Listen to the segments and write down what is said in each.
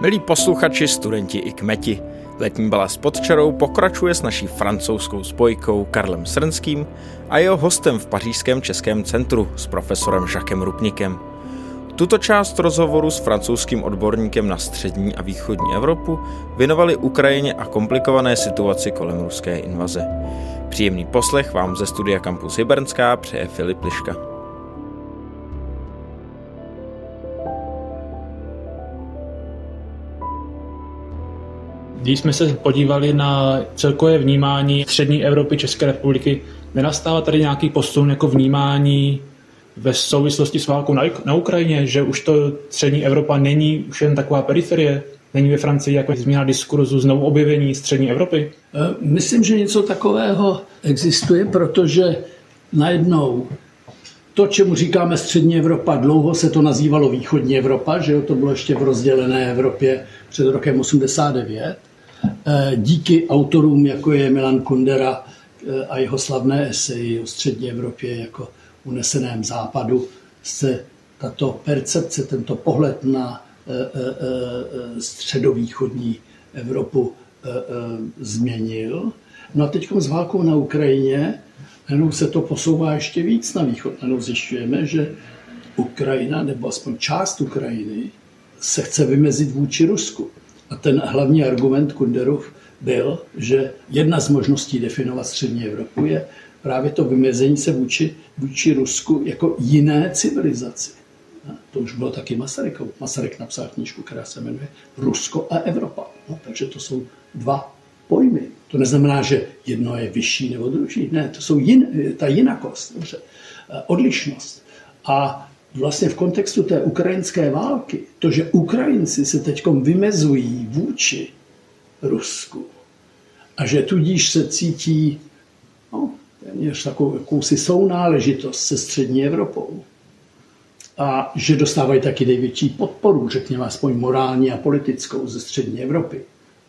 Milí posluchači, studenti i kmeti, letní balas pod čarou pokračuje s naší francouzskou spojkou Karlem Srnským a jeho hostem v pařížském českém centru s profesorem Žakem Rupnikem. Tuto část rozhovoru s francouzským odborníkem na střední a východní Evropu věnovali Ukrajině a komplikované situaci kolem ruské invaze. Příjemný poslech vám ze studia Campus Hybernská přeje Filip Liška. Když jsme se podívali na celkové vnímání střední Evropy České republiky, nenastává tady nějaký posun jako vnímání ve souvislosti s válkou na, na Ukrajině, že už to střední Evropa není už jen taková periferie, není ve Francii jako změna diskurzu znovu objevení střední Evropy? E, myslím, že něco takového existuje, protože najednou to, čemu říkáme střední Evropa, dlouho se to nazývalo východní Evropa, že jo, to bylo ještě v rozdělené Evropě před rokem 89. Eh, díky autorům, jako je Milan Kundera eh, a jeho slavné eseji o střední Evropě jako uneseném západu, se tato percepce, tento pohled na eh, středovýchodní Evropu změnil. No a teď s válkou na Ukrajině jenom se to posouvá ještě víc na východ. Jenom zjišťujeme, že Ukrajina, nebo aspoň část Ukrajiny, se chce vymezit vůči Rusku. A ten hlavní argument Kunderův byl, že jedna z možností definovat střední Evropu je právě to vymezení se vůči, vůči Rusku jako jiné civilizaci. A to už bylo taky Masarykov. Masaryk napsal knížku, která se jmenuje Rusko a Evropa. No, takže to jsou dva pojmy. To neznamená, že jedno je vyšší nebo druhý. Ne, to jsou jin, ta jinakost, dobře, odlišnost. A vlastně v kontextu té ukrajinské války, to, že Ukrajinci se teď vymezují vůči Rusku a že tudíž se cítí no, téměř takovou jakousi sounáležitost se střední Evropou a že dostávají taky největší podporu, řekněme aspoň morální a politickou ze střední Evropy,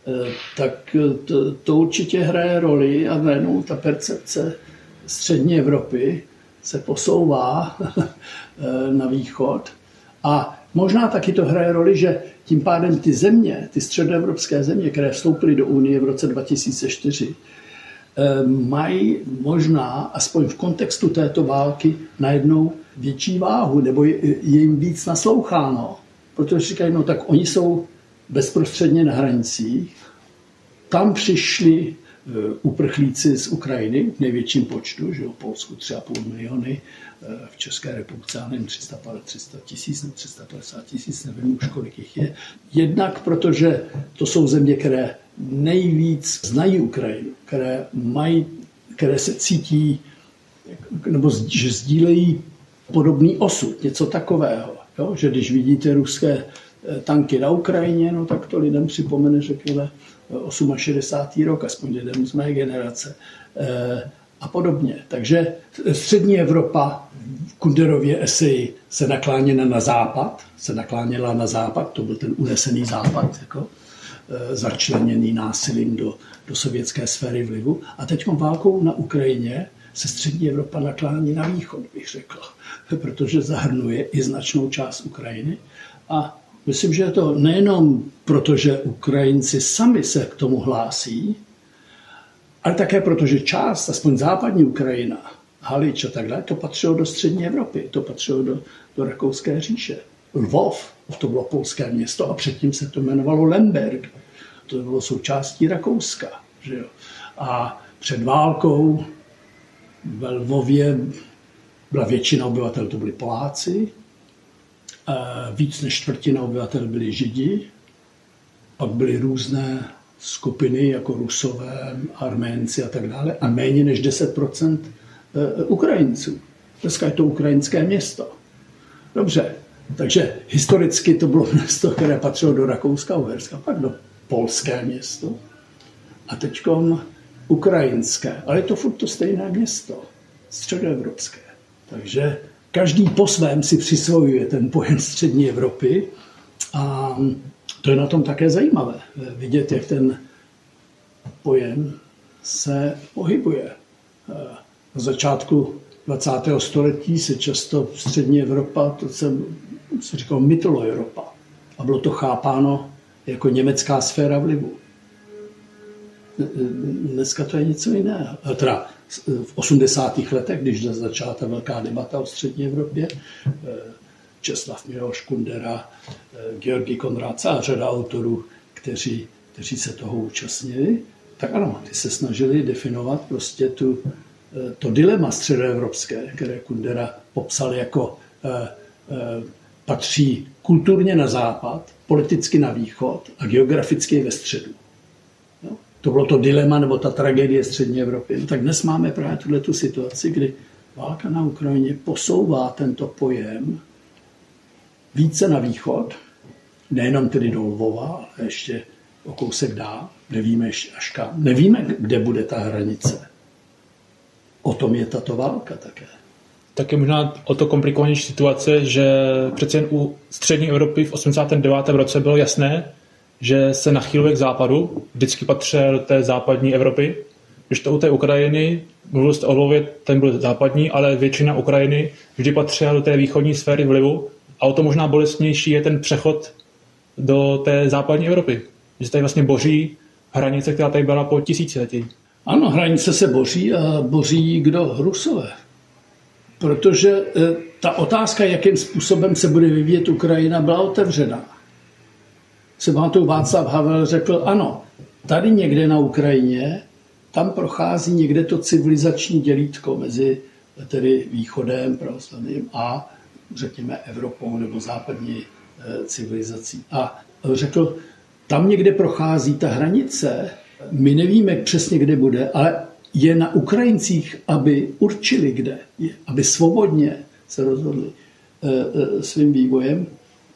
eh, tak to, to určitě hraje roli a najednou ta percepce střední Evropy se posouvá eh, na východ. A možná taky to hraje roli, že tím pádem ty země, ty středoevropské země, které vstoupily do Unie v roce 2004, eh, mají možná, aspoň v kontextu této války, najednou větší váhu, nebo je, jim víc nasloucháno. Protože říkají, no tak oni jsou bezprostředně na hranicích, tam přišli uprchlíci z Ukrajiny v největším počtu, že v Polsku 3,5 miliony, eh, v České republice, nevím, 300, 300 tisíc nebo 350 tisíc, nevím už, kolik jich je. Jednak protože to jsou země, které nejvíc znají Ukrajinu, které mají, které se cítí, nebo že sdílejí podobný osud, něco takového. Jo? Že když vidíte ruské eh, tanky na Ukrajině, no tak to lidem připomene, řekněme, 68. rok, aspoň jeden z mé generace eh, a podobně. Takže střední Evropa v Kunderově eseji se nakláněla na západ, se nakláněla na západ, to byl ten unesený západ, jako, eh, začleněný násilím do, do sovětské sféry vlivu. A teď válkou na Ukrajině se střední Evropa naklání na východ, bych řekl, protože zahrnuje i značnou část Ukrajiny. A Myslím, že je to nejenom proto, že Ukrajinci sami se k tomu hlásí, ale také proto, že část, aspoň západní Ukrajina, Halič a tak dále, to patřilo do střední Evropy, to patřilo do, do Rakouské říše. Lvov, to bylo polské město a předtím se to jmenovalo Lemberg, to bylo součástí Rakouska. Že jo? A před válkou ve Lvově byla většina obyvatel, to byli Poláci, Víc než čtvrtina obyvatel byli židi, pak byly různé skupiny jako Rusové, Arménci a tak dále a méně než 10% e, Ukrajinců. Dneska je to ukrajinské město. Dobře, takže historicky to bylo město, které patřilo do Rakouska, Uherska, pak do polské město a teď ukrajinské. Ale je to furt to stejné město, středoevropské. Takže každý po svém si přisvojuje ten pojem střední Evropy a to je na tom také zajímavé, vidět, jak ten pojem se pohybuje. Na začátku 20. století se často střední Evropa, to se, se říkalo Evropa. A bylo to chápáno jako německá sféra vlivu. Dneska to je něco jiného. Teda v 80. letech, když začala ta velká debata o střední Evropě, Česlav Miloš Kundera, Georgi Konrad a řada autorů, kteří, kteří se toho účastnili, tak ano, ty se snažili definovat prostě tu, to dilema středoevropské, které Kundera popsal jako eh, eh, patří kulturně na západ, politicky na východ a geograficky ve středu. To bylo to dilema nebo ta tragédie střední Evropy. No, tak dnes máme právě tuhle tu situaci, kdy válka na Ukrajině posouvá tento pojem více na východ, nejenom tedy do Lvova, ale ještě o kousek dál, nevíme až kam. Nevíme, kde bude ta hranice. O tom je tato válka také tak je možná o to komplikovanější situace, že přece jen u střední Evropy v 89. roce bylo jasné, že se nachýluje k západu, vždycky patřil té západní Evropy. Když to u té Ukrajiny, mluvil jste o Lvově, ten byl západní, ale většina Ukrajiny vždy patřila do té východní sféry vlivu a o to možná bolestnější je ten přechod do té západní Evropy. Že tady vlastně boří hranice, která tady byla po tisíciletí. Ano, hranice se boří a boří kdo? Rusové protože eh, ta otázka, jakým způsobem se bude vyvíjet Ukrajina, byla otevřená. Se pamatuju, Václav Havel řekl, ano, tady někde na Ukrajině, tam prochází někde to civilizační dělítko mezi tedy východem pravoslavným a řekněme Evropou nebo západní eh, civilizací. A řekl, tam někde prochází ta hranice, my nevíme přesně, kde bude, ale je na Ukrajincích, aby určili, kde aby svobodně se rozhodli eh, eh, svým vývojem,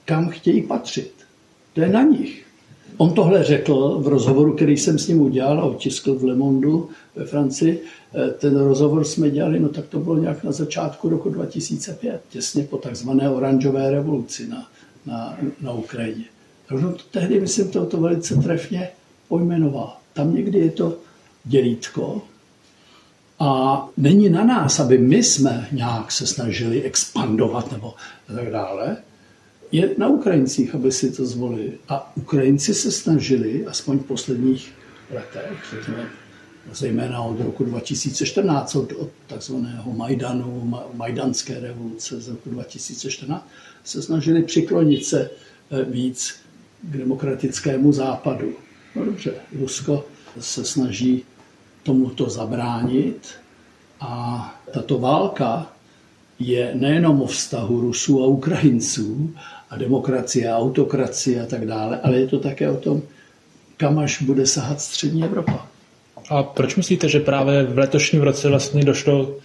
kam chtějí patřit. To je na nich. On tohle řekl v rozhovoru, který jsem s ním udělal a otiskl v Le Monde ve Francii. Eh, ten rozhovor jsme dělali, no tak to bylo nějak na začátku roku 2005, těsně po takzvané oranžové revoluci na, na, na Ukrajině. Takže to tehdy, myslím, to, to velice trefně pojmenoval. Tam někdy je to dělítko, a není na nás, aby my jsme nějak se snažili expandovat nebo tak dále. Je na Ukrajincích, aby si to zvolili. A Ukrajinci se snažili, aspoň v posledních letech, zejména od roku 2014, od, od takzvaného Majdanu, Majdanské revoluce z roku 2014, se snažili přiklonit se eh, víc k demokratickému západu. No dobře, Rusko se snaží tomuto zabránit. A tato válka je nejenom o vztahu Rusů a Ukrajinců a demokracie a autokracie a tak dále, ale je to také o tom, kam až bude sahat střední Evropa. A proč myslíte, že právě v letošním roce vlastně došlo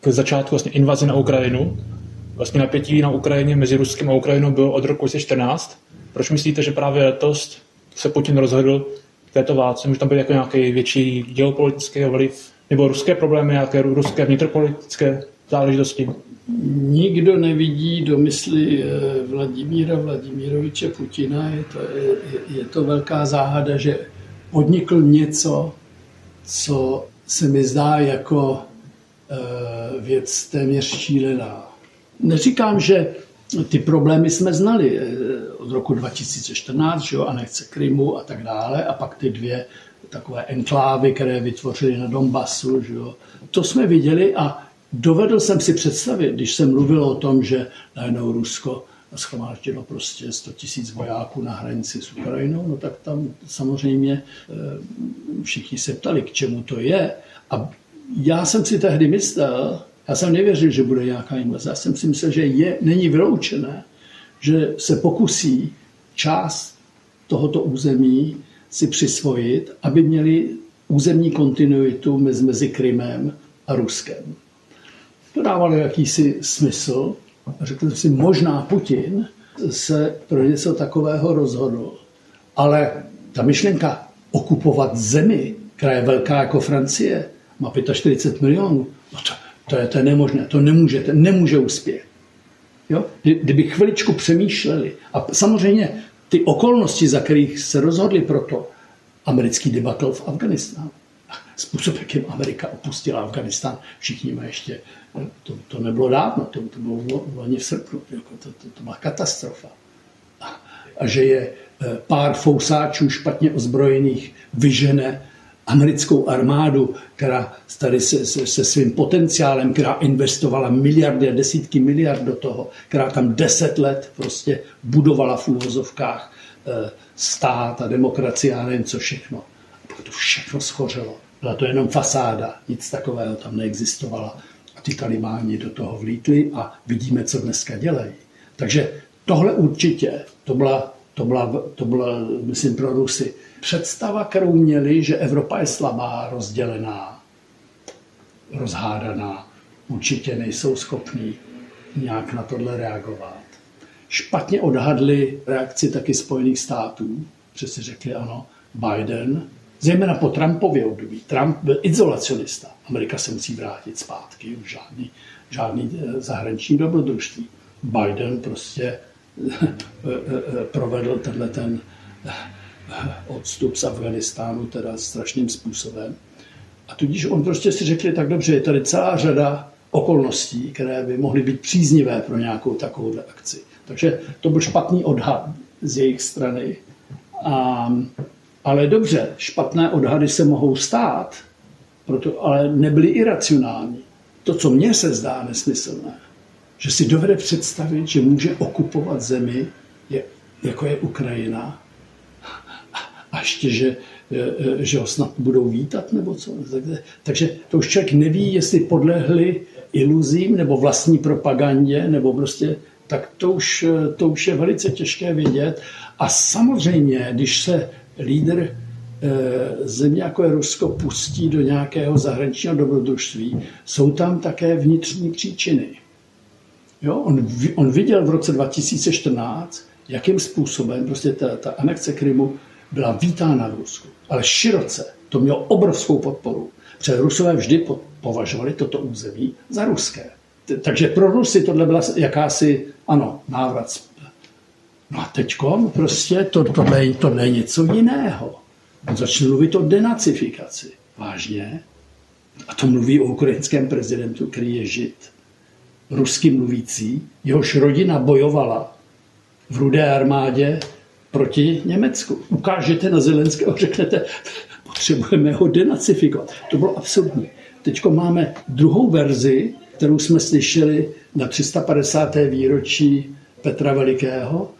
k začátku vlastně invazi na Ukrajinu? Vlastně napětí na Ukrajině mezi Ruskem a Ukrajinou bylo od roku 2014. Proč myslíte, že právě letos se Putin rozhodl této válce? Může tam být jako nějaký větší geopolitický vliv nebo ruské problémy, nějaké ruské vnitropolitické záležitosti? Nikdo nevidí do mysli eh, Vladimíra Vladimíroviče Putina. Je to, je, je to velká záhada, že podnikl něco, co se mi zdá jako eh, věc téměř šílená. Neříkám, že ty problémy jsme znali eh, od roku 2014, že jo, anekce Krymu a tak dále, a pak ty dvě takové enklávy, které vytvořili na Donbasu. Že jo. To jsme viděli a dovedl jsem si představit, když jsem mluvil o tom, že najednou Rusko schromáždilo prostě 100 tisíc vojáků na hranici s Ukrajinou, no tak tam samozřejmě eh, všichni se ptali, k čemu to je. A já jsem si tehdy myslel, já jsem nevěřil, že bude nějaká invaze. Já jsem si myslel, že je, není vyloučené, že se pokusí část tohoto území si přisvojit, aby měli územní kontinuitu mezi, mezi Krymem a Ruskem. To dávalo jakýsi smysl. Řekl jsem si, možná Putin se pro něco takového rozhodl. Ale ta myšlenka okupovat zemi, která je velká jako Francie, má 45 milionů, no to, to je, to je nemožné, to nemůže, to nemůže uspět. Jo? Kdyby chviličku přemýšleli. A samozřejmě ty okolnosti, za kterých se rozhodli proto, americký debakl v Afganistánu. Způsob, jakým Amerika opustila Afganistán, všichni mají ještě, to, to nebylo dávno, to, to bylo v loni v srpnu, jako to, to, to byla katastrofa. A, a že je pár fousáčů špatně ozbrojených vyžene americkou armádu, která tady se, se, se svým potenciálem, která investovala miliardy a desítky miliard do toho, která tam deset let prostě budovala v úvozovkách eh, stát a demokracie a nevím co všechno. A to všechno schořelo. Byla to jenom fasáda, nic takového tam neexistovalo. A ty talibáni do toho vlítli a vidíme, co dneska dělají. Takže tohle určitě, to byla, to byla, to byla myslím, pro Rusy představa, kterou měli, že Evropa je slabá, rozdělená, rozhádaná, určitě nejsou schopní nějak na tohle reagovat. Špatně odhadli reakci taky Spojených států, si řekli ano, Biden, zejména po Trumpově období. Trump byl izolacionista. Amerika se musí vrátit zpátky, už žádný, žádný eh, zahraniční dobrodružství. Biden prostě eh, eh, provedl tenhle ten odstup z Afganistánu teda strašným způsobem. A tudíž on prostě si řekli, tak dobře, je tady celá řada okolností, které by mohly být příznivé pro nějakou takovou akci. Takže to byl špatný odhad z jejich strany. A, ale dobře, špatné odhady se mohou stát, proto, ale nebyly iracionální. To, co mně se zdá nesmyslné, že si dovede představit, že může okupovat zemi, je, jako je Ukrajina, a ještě, že, e, e, že ho snad budou vítat nebo co. Takže to už člověk neví, jestli podlehli iluzím nebo vlastní propagandě, nebo prostě, tak to už, e, to už je velice těžké vědět. A samozřejmě, když se lídr země jako je Rusko pustí do nějakého zahraničního dobrodružství, jsou tam také vnitřní příčiny. Jo, on, on viděl v roce 2014, jakým způsobem prostě ta, ta anexe Krymu byla vítána v Rusku, ale široce. To mělo obrovskou podporu. Protože Rusové vždy považovali toto území za ruské. Takže pro Rusy tohle byla jakási, ano, návrat. No a teď prostě to, tohle, tohle je něco jiného. On začne mluvit o denacifikaci. Vážně. A to mluví o ukrajinském prezidentu, který je žid. Rusky mluvící, jehož rodina bojovala v rudé armádě proti Německu. Ukážete na Zelenského, řeknete, potřebujeme ho denacifikovat. To bylo absurdní. Teď máme druhou verzi, kterou jsme slyšeli na 350. výročí Petra Velikého.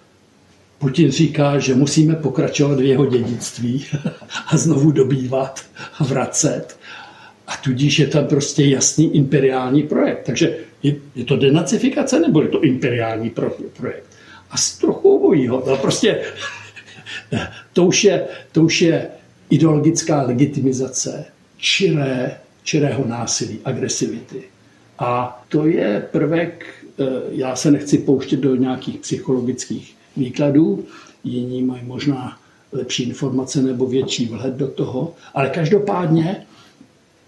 Putin říká, že musíme pokračovat v jeho dědictví a znovu dobývat a vracet. A tudíž je tam prostě jasný imperiální projekt. Takže je, je to denacifikace nebo je to imperiální projekt? Asi trochu obojího. No prostě to už je, to už je ideologická legitimizace čiré, čirého násilí, agresivity. A to je prvek, eh, já se nechci pouštět do nějakých psychologických výkladů, jiní mají možná lepší informace nebo větší vhled do toho, ale každopádně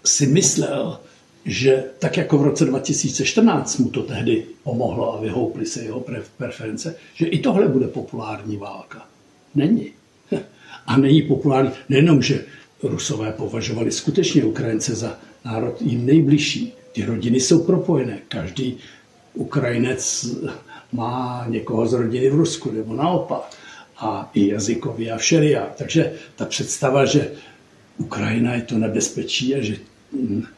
si myslel, že tak jako v roce 2014 mu to tehdy pomohlo a vyhouply se jeho preference, že i tohle bude populární válka. Není. A není populární. Nejenom, že Rusové považovali skutečně Ukrajince za národ jim nejbližší. Ty rodiny jsou propojené. Každý Ukrajinec má někoho z rodiny v Rusku, nebo naopak. A i jazykově a všeria. Takže ta představa, že Ukrajina je to nebezpečí a že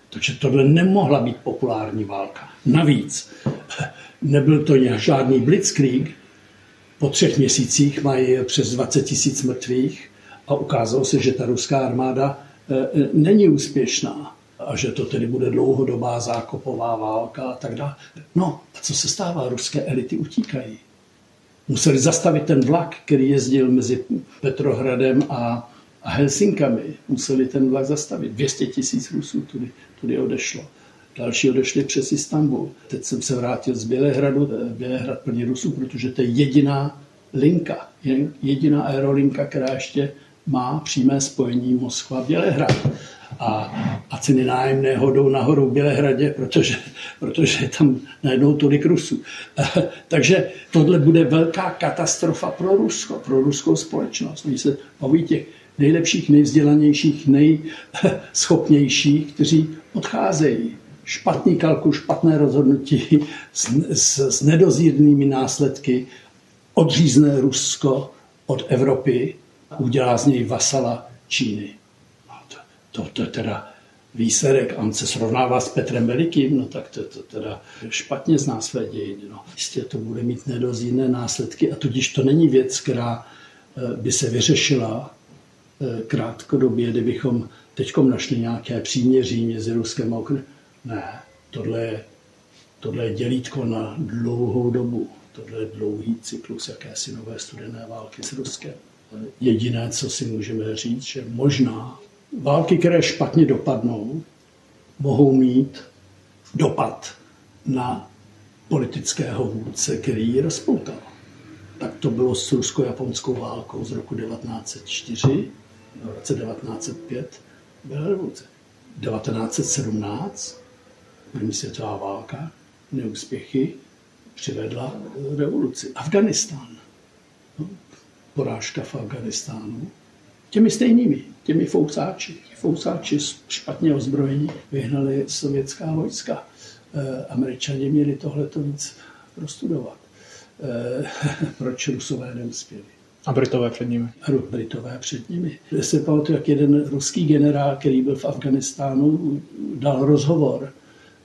takže tohle nemohla být populární válka. Navíc nebyl to žádný blitzkrieg. Po třech měsících mají přes 20 tisíc mrtvých a ukázalo se, že ta ruská armáda e, e, není úspěšná a že to tedy bude dlouhodobá zákopová válka a tak dále. No, a co se stává? Ruské elity utíkají. Museli zastavit ten vlak, který jezdil mezi Petrohradem a Helsinkami museli ten vlak zastavit. 200 tisíc Rusů tudy, tudy odešlo. Další odešli přes Istanbul. Teď jsem se vrátil z Bělehradu, Bělehrad plný Rusů, protože to je jediná linka, jediná aerolinka, která ještě má přímé spojení Moskva-Bělehrad. A, a ceny nájemného jdou nahoru v Bělehradě, protože, protože je tam najednou tolik Rusů. Takže tohle bude velká katastrofa pro Rusko, pro ruskou společnost. Oni se baví těch nejlepších, nejvzdělanějších, nejschopnějších, kteří odcházejí. Špatný kalkul, špatné rozhodnutí s, s, s nedozírnými následky, odřízné Rusko od Evropy udělá z něj vasala Číny. To, to, teda výsledek, on se srovnává s Petrem Velikým, no tak to, to teda špatně zná své dějiny. No. Jistě to bude mít nedozírné následky a tudíž to není věc, která eh, by se vyřešila eh, krátkodobě, kdybychom teď našli nějaké příměří mezi Ruskem a Ukrajinou. Ne, tohle je, tohle je dělítko na dlouhou dobu. Tohle je dlouhý cyklus jakési nové studené války s Ruskem. Jediné, co si můžeme říct, že možná války, které špatně dopadnou, mohou mít dopad na politického vůdce, který ji rozpoutal. Tak to bylo s rusko-japonskou válkou z roku 1904, v roce 1905 byla revoluce. 1917, první světová válka, neúspěchy, přivedla revoluci. Afganistán. No, porážka v Afganistánu. Těmi stejnými, těmi fousáči. Fousáči špatně ozbrojení vyhnali sovětská vojska. E, Američani měli tohleto víc prostudovat. E, proč Rusové neuspěli? A Britové před nimi. A Britové před nimi. Já si pamatuju, jak jeden ruský generál, který byl v Afganistánu, dal rozhovor.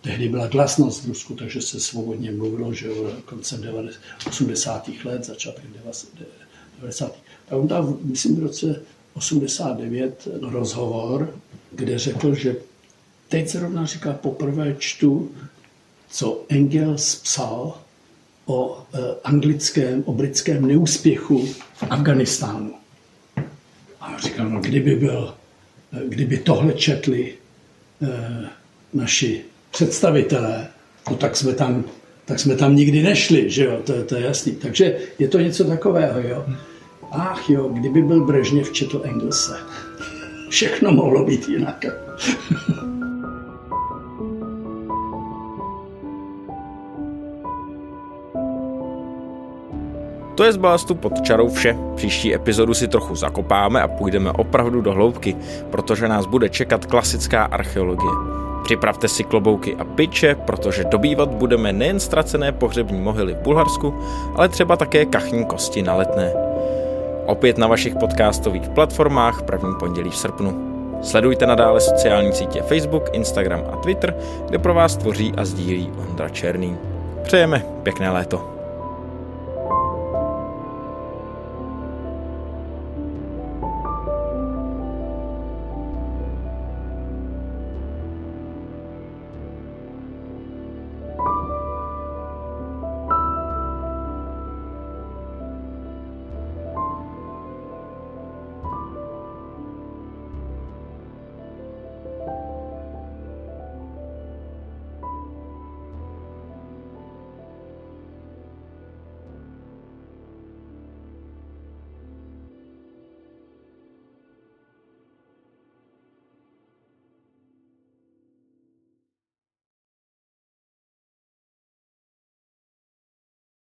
Tehdy byla glasnost v Rusku, takže se svobodně mluvilo, že koncem 80. let, začátek 90. A on dal, myslím, v roce 89 rozhovor, kde řekl, že teď se rovná říká, poprvé čtu, co Engels psal o e, anglickém, o britském neúspěchu v Afganistánu. A říkal, no kdyby byl, e, kdyby tohle četli e, naši představitelé, no tak jsme tam, tak jsme tam nikdy nešli, že jo, to, to je jasný. Takže je to něco takového, jo. Ach jo, kdyby byl Brežněv četl Engelse. Všechno mohlo být jinak. To je z balastu pod čarou vše. Příští epizodu si trochu zakopáme a půjdeme opravdu do hloubky, protože nás bude čekat klasická archeologie. Připravte si klobouky a piče, protože dobývat budeme nejen ztracené pohřební mohyly v Bulharsku, ale třeba také kachní kosti na letné. Opět na vašich podcastových platformách první pondělí v srpnu. Sledujte nadále sociální sítě Facebook, Instagram a Twitter, kde pro vás tvoří a sdílí Ondra Černý. Přejeme pěkné léto.